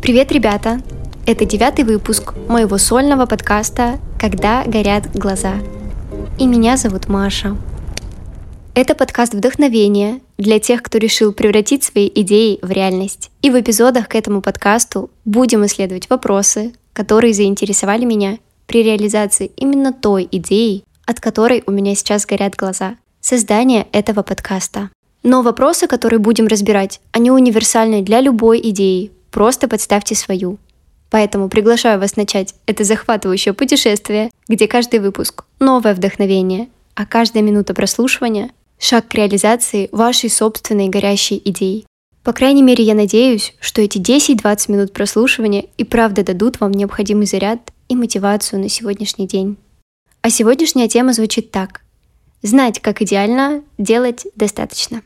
Привет, ребята! Это девятый выпуск моего сольного подкаста «Когда горят глаза». И меня зовут Маша. Это подкаст вдохновения для тех, кто решил превратить свои идеи в реальность. И в эпизодах к этому подкасту будем исследовать вопросы, которые заинтересовали меня при реализации именно той идеи, от которой у меня сейчас горят глаза. Создание этого подкаста. Но вопросы, которые будем разбирать, они универсальны для любой идеи, Просто подставьте свою. Поэтому приглашаю вас начать это захватывающее путешествие, где каждый выпуск — новое вдохновение, а каждая минута прослушивания — шаг к реализации вашей собственной горящей идеи. По крайней мере, я надеюсь, что эти 10-20 минут прослушивания и правда дадут вам необходимый заряд и мотивацию на сегодняшний день. А сегодняшняя тема звучит так. Знать, как идеально, делать достаточно.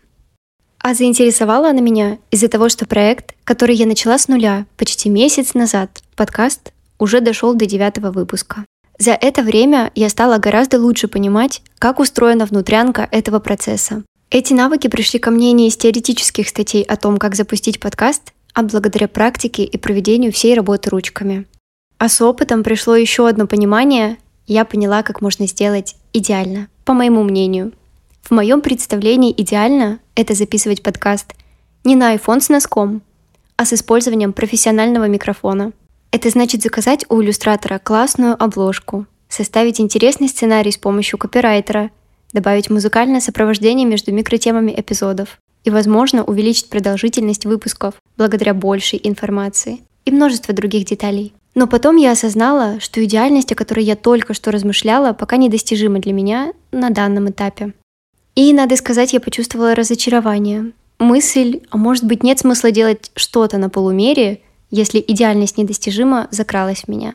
А заинтересовала она меня из-за того, что проект, который я начала с нуля почти месяц назад, подкаст, уже дошел до девятого выпуска. За это время я стала гораздо лучше понимать, как устроена внутрянка этого процесса. Эти навыки пришли ко мне не из теоретических статей о том, как запустить подкаст, а благодаря практике и проведению всей работы ручками. А с опытом пришло еще одно понимание, я поняла, как можно сделать идеально, по моему мнению – в моем представлении идеально это записывать подкаст не на iPhone с носком, а с использованием профессионального микрофона. Это значит заказать у иллюстратора классную обложку, составить интересный сценарий с помощью копирайтера, добавить музыкальное сопровождение между микротемами эпизодов и, возможно, увеличить продолжительность выпусков благодаря большей информации и множество других деталей. Но потом я осознала, что идеальность, о которой я только что размышляла, пока недостижима для меня на данном этапе. И, надо сказать, я почувствовала разочарование. Мысль, а может быть нет смысла делать что-то на полумере, если идеальность недостижима, закралась в меня.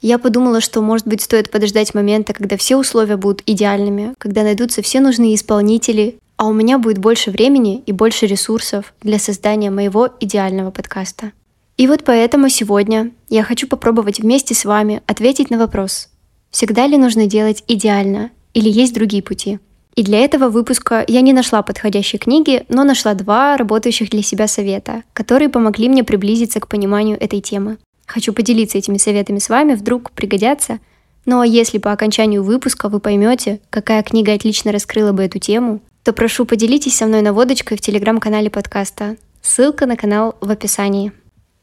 Я подумала, что, может быть, стоит подождать момента, когда все условия будут идеальными, когда найдутся все нужные исполнители, а у меня будет больше времени и больше ресурсов для создания моего идеального подкаста. И вот поэтому сегодня я хочу попробовать вместе с вами ответить на вопрос, всегда ли нужно делать идеально или есть другие пути – и для этого выпуска я не нашла подходящей книги, но нашла два работающих для себя совета, которые помогли мне приблизиться к пониманию этой темы. Хочу поделиться этими советами с вами, вдруг пригодятся. Ну а если по окончанию выпуска вы поймете, какая книга отлично раскрыла бы эту тему, то прошу поделитесь со мной наводочкой в телеграм-канале подкаста. Ссылка на канал в описании.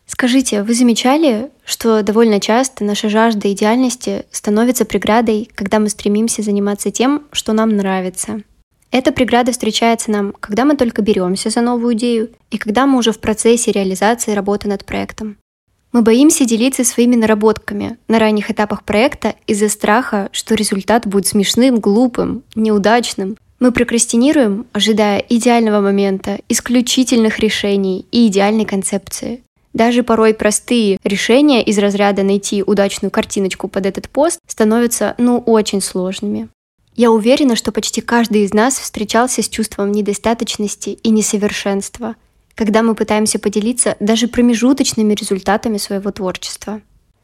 Скажите, вы замечали, что довольно часто наша жажда идеальности становится преградой, когда мы стремимся заниматься тем, что нам нравится? Эта преграда встречается нам, когда мы только беремся за новую идею и когда мы уже в процессе реализации работы над проектом. Мы боимся делиться своими наработками на ранних этапах проекта из-за страха, что результат будет смешным, глупым, неудачным. Мы прокрастинируем, ожидая идеального момента, исключительных решений и идеальной концепции. Даже порой простые решения из разряда найти удачную картиночку под этот пост становятся, ну, очень сложными. Я уверена, что почти каждый из нас встречался с чувством недостаточности и несовершенства, когда мы пытаемся поделиться даже промежуточными результатами своего творчества.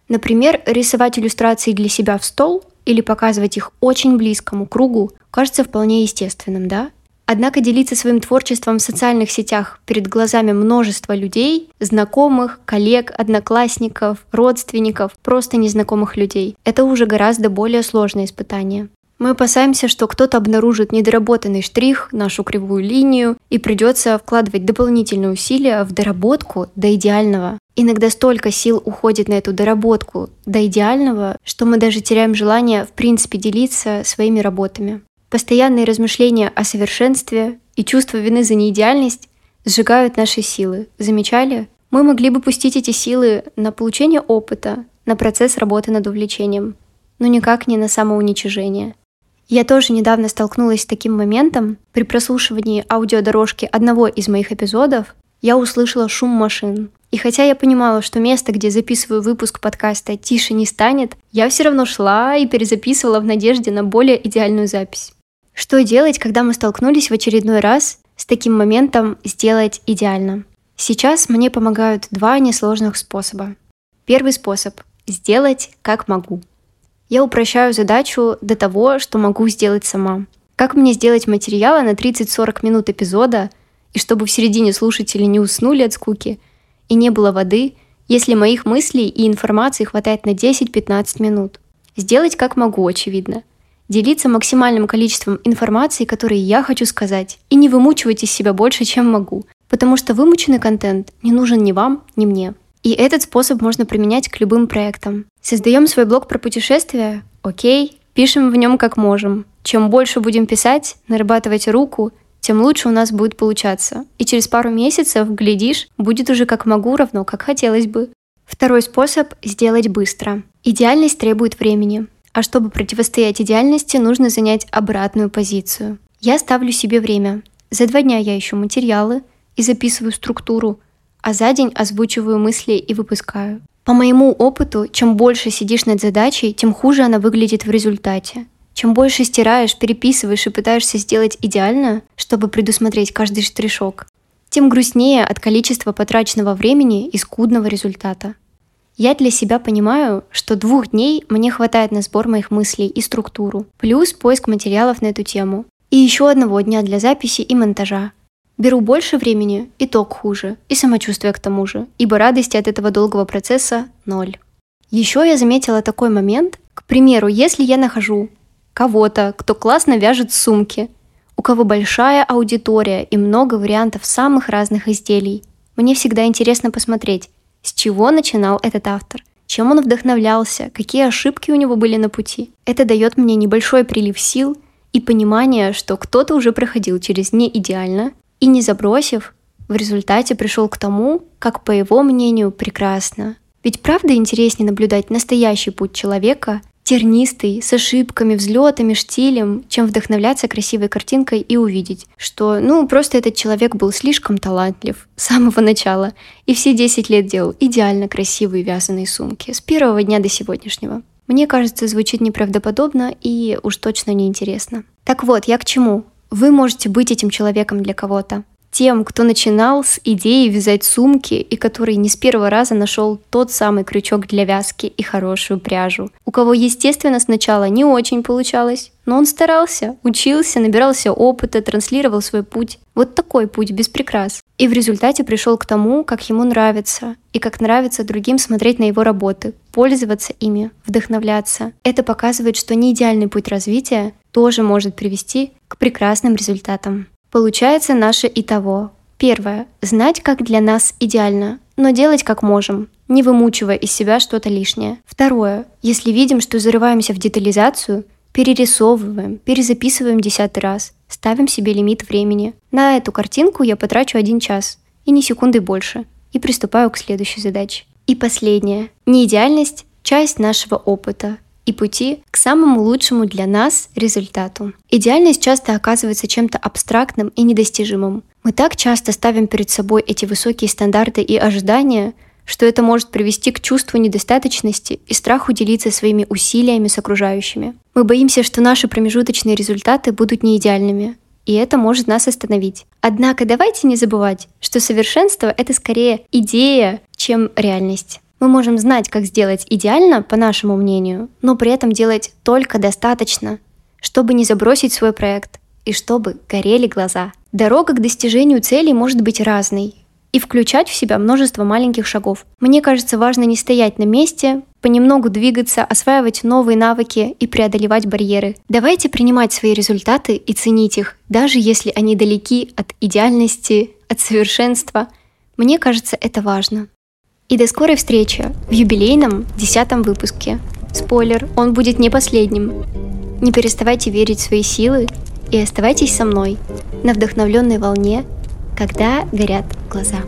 Например, рисовать иллюстрации для себя в стол или показывать их очень близкому кругу кажется вполне естественным, да? Однако делиться своим творчеством в социальных сетях перед глазами множества людей, знакомых, коллег, одноклассников, родственников, просто незнакомых людей, это уже гораздо более сложное испытание. Мы опасаемся, что кто-то обнаружит недоработанный штрих, нашу кривую линию, и придется вкладывать дополнительные усилия в доработку до идеального. Иногда столько сил уходит на эту доработку до идеального, что мы даже теряем желание в принципе делиться своими работами. Постоянные размышления о совершенстве и чувство вины за неидеальность сжигают наши силы. Замечали? Мы могли бы пустить эти силы на получение опыта, на процесс работы над увлечением, но никак не на самоуничижение. Я тоже недавно столкнулась с таким моментом. При прослушивании аудиодорожки одного из моих эпизодов я услышала шум машин. И хотя я понимала, что место, где записываю выпуск подкаста, тише не станет, я все равно шла и перезаписывала в надежде на более идеальную запись. Что делать, когда мы столкнулись в очередной раз с таким моментом сделать идеально? Сейчас мне помогают два несложных способа. Первый способ – сделать как могу. Я упрощаю задачу до того, что могу сделать сама. Как мне сделать материалы на 30-40 минут эпизода, и чтобы в середине слушатели не уснули от скуки, и не было воды, если моих мыслей и информации хватает на 10-15 минут. Сделать как могу, очевидно. Делиться максимальным количеством информации, которые я хочу сказать, и не вымучивать из себя больше, чем могу, потому что вымученный контент не нужен ни вам, ни мне. И этот способ можно применять к любым проектам. Создаем свой блог про путешествия? Окей, пишем в нем как можем. Чем больше будем писать, нарабатывать руку, тем лучше у нас будет получаться. И через пару месяцев, глядишь, будет уже как могу равно, как хотелось бы. Второй способ – сделать быстро. Идеальность требует времени. А чтобы противостоять идеальности, нужно занять обратную позицию. Я ставлю себе время. За два дня я ищу материалы и записываю структуру, а за день озвучиваю мысли и выпускаю. По моему опыту, чем больше сидишь над задачей, тем хуже она выглядит в результате. Чем больше стираешь, переписываешь и пытаешься сделать идеально, чтобы предусмотреть каждый штришок, тем грустнее от количества потраченного времени и скудного результата. Я для себя понимаю, что двух дней мне хватает на сбор моих мыслей и структуру, плюс поиск материалов на эту тему, и еще одного дня для записи и монтажа. Беру больше времени, итог хуже, и самочувствие к тому же, ибо радости от этого долгого процесса ноль. Еще я заметила такой момент, к примеру, если я нахожу кого-то, кто классно вяжет сумки, у кого большая аудитория и много вариантов самых разных изделий. Мне всегда интересно посмотреть, с чего начинал этот автор, чем он вдохновлялся, какие ошибки у него были на пути. Это дает мне небольшой прилив сил и понимание, что кто-то уже проходил через не идеально и не забросив, в результате пришел к тому, как, по его мнению, прекрасно. Ведь правда интереснее наблюдать настоящий путь человека, тернистый, с ошибками, взлетами, штилем, чем вдохновляться красивой картинкой и увидеть, что, ну, просто этот человек был слишком талантлив с самого начала и все 10 лет делал идеально красивые вязаные сумки с первого дня до сегодняшнего. Мне кажется, звучит неправдоподобно и уж точно неинтересно. Так вот, я к чему? Вы можете быть этим человеком для кого-то тем, кто начинал с идеей вязать сумки и который не с первого раза нашел тот самый крючок для вязки и хорошую пряжу. У кого, естественно, сначала не очень получалось, но он старался, учился, набирался опыта, транслировал свой путь. Вот такой путь без прикрас. И в результате пришел к тому, как ему нравится, и как нравится другим смотреть на его работы, пользоваться ими, вдохновляться. Это показывает, что не идеальный путь развития тоже может привести к прекрасным результатам. Получается наше и того. Первое. Знать, как для нас идеально, но делать как можем, не вымучивая из себя что-то лишнее. Второе. Если видим, что зарываемся в детализацию, перерисовываем, перезаписываем десятый раз, ставим себе лимит времени. На эту картинку я потрачу один час, и ни секунды больше, и приступаю к следующей задаче. И последнее. Неидеальность – часть нашего опыта, и пути к самому лучшему для нас результату. Идеальность часто оказывается чем-то абстрактным и недостижимым. Мы так часто ставим перед собой эти высокие стандарты и ожидания, что это может привести к чувству недостаточности и страху делиться своими усилиями с окружающими. Мы боимся, что наши промежуточные результаты будут не идеальными, и это может нас остановить. Однако давайте не забывать, что совершенство — это скорее идея, чем реальность. Мы можем знать, как сделать идеально, по нашему мнению, но при этом делать только достаточно, чтобы не забросить свой проект и чтобы горели глаза. Дорога к достижению целей может быть разной и включать в себя множество маленьких шагов. Мне кажется, важно не стоять на месте, понемногу двигаться, осваивать новые навыки и преодолевать барьеры. Давайте принимать свои результаты и ценить их, даже если они далеки от идеальности, от совершенства. Мне кажется, это важно. И до скорой встречи в юбилейном десятом выпуске. Спойлер, он будет не последним. Не переставайте верить в свои силы и оставайтесь со мной на вдохновленной волне, когда горят глаза.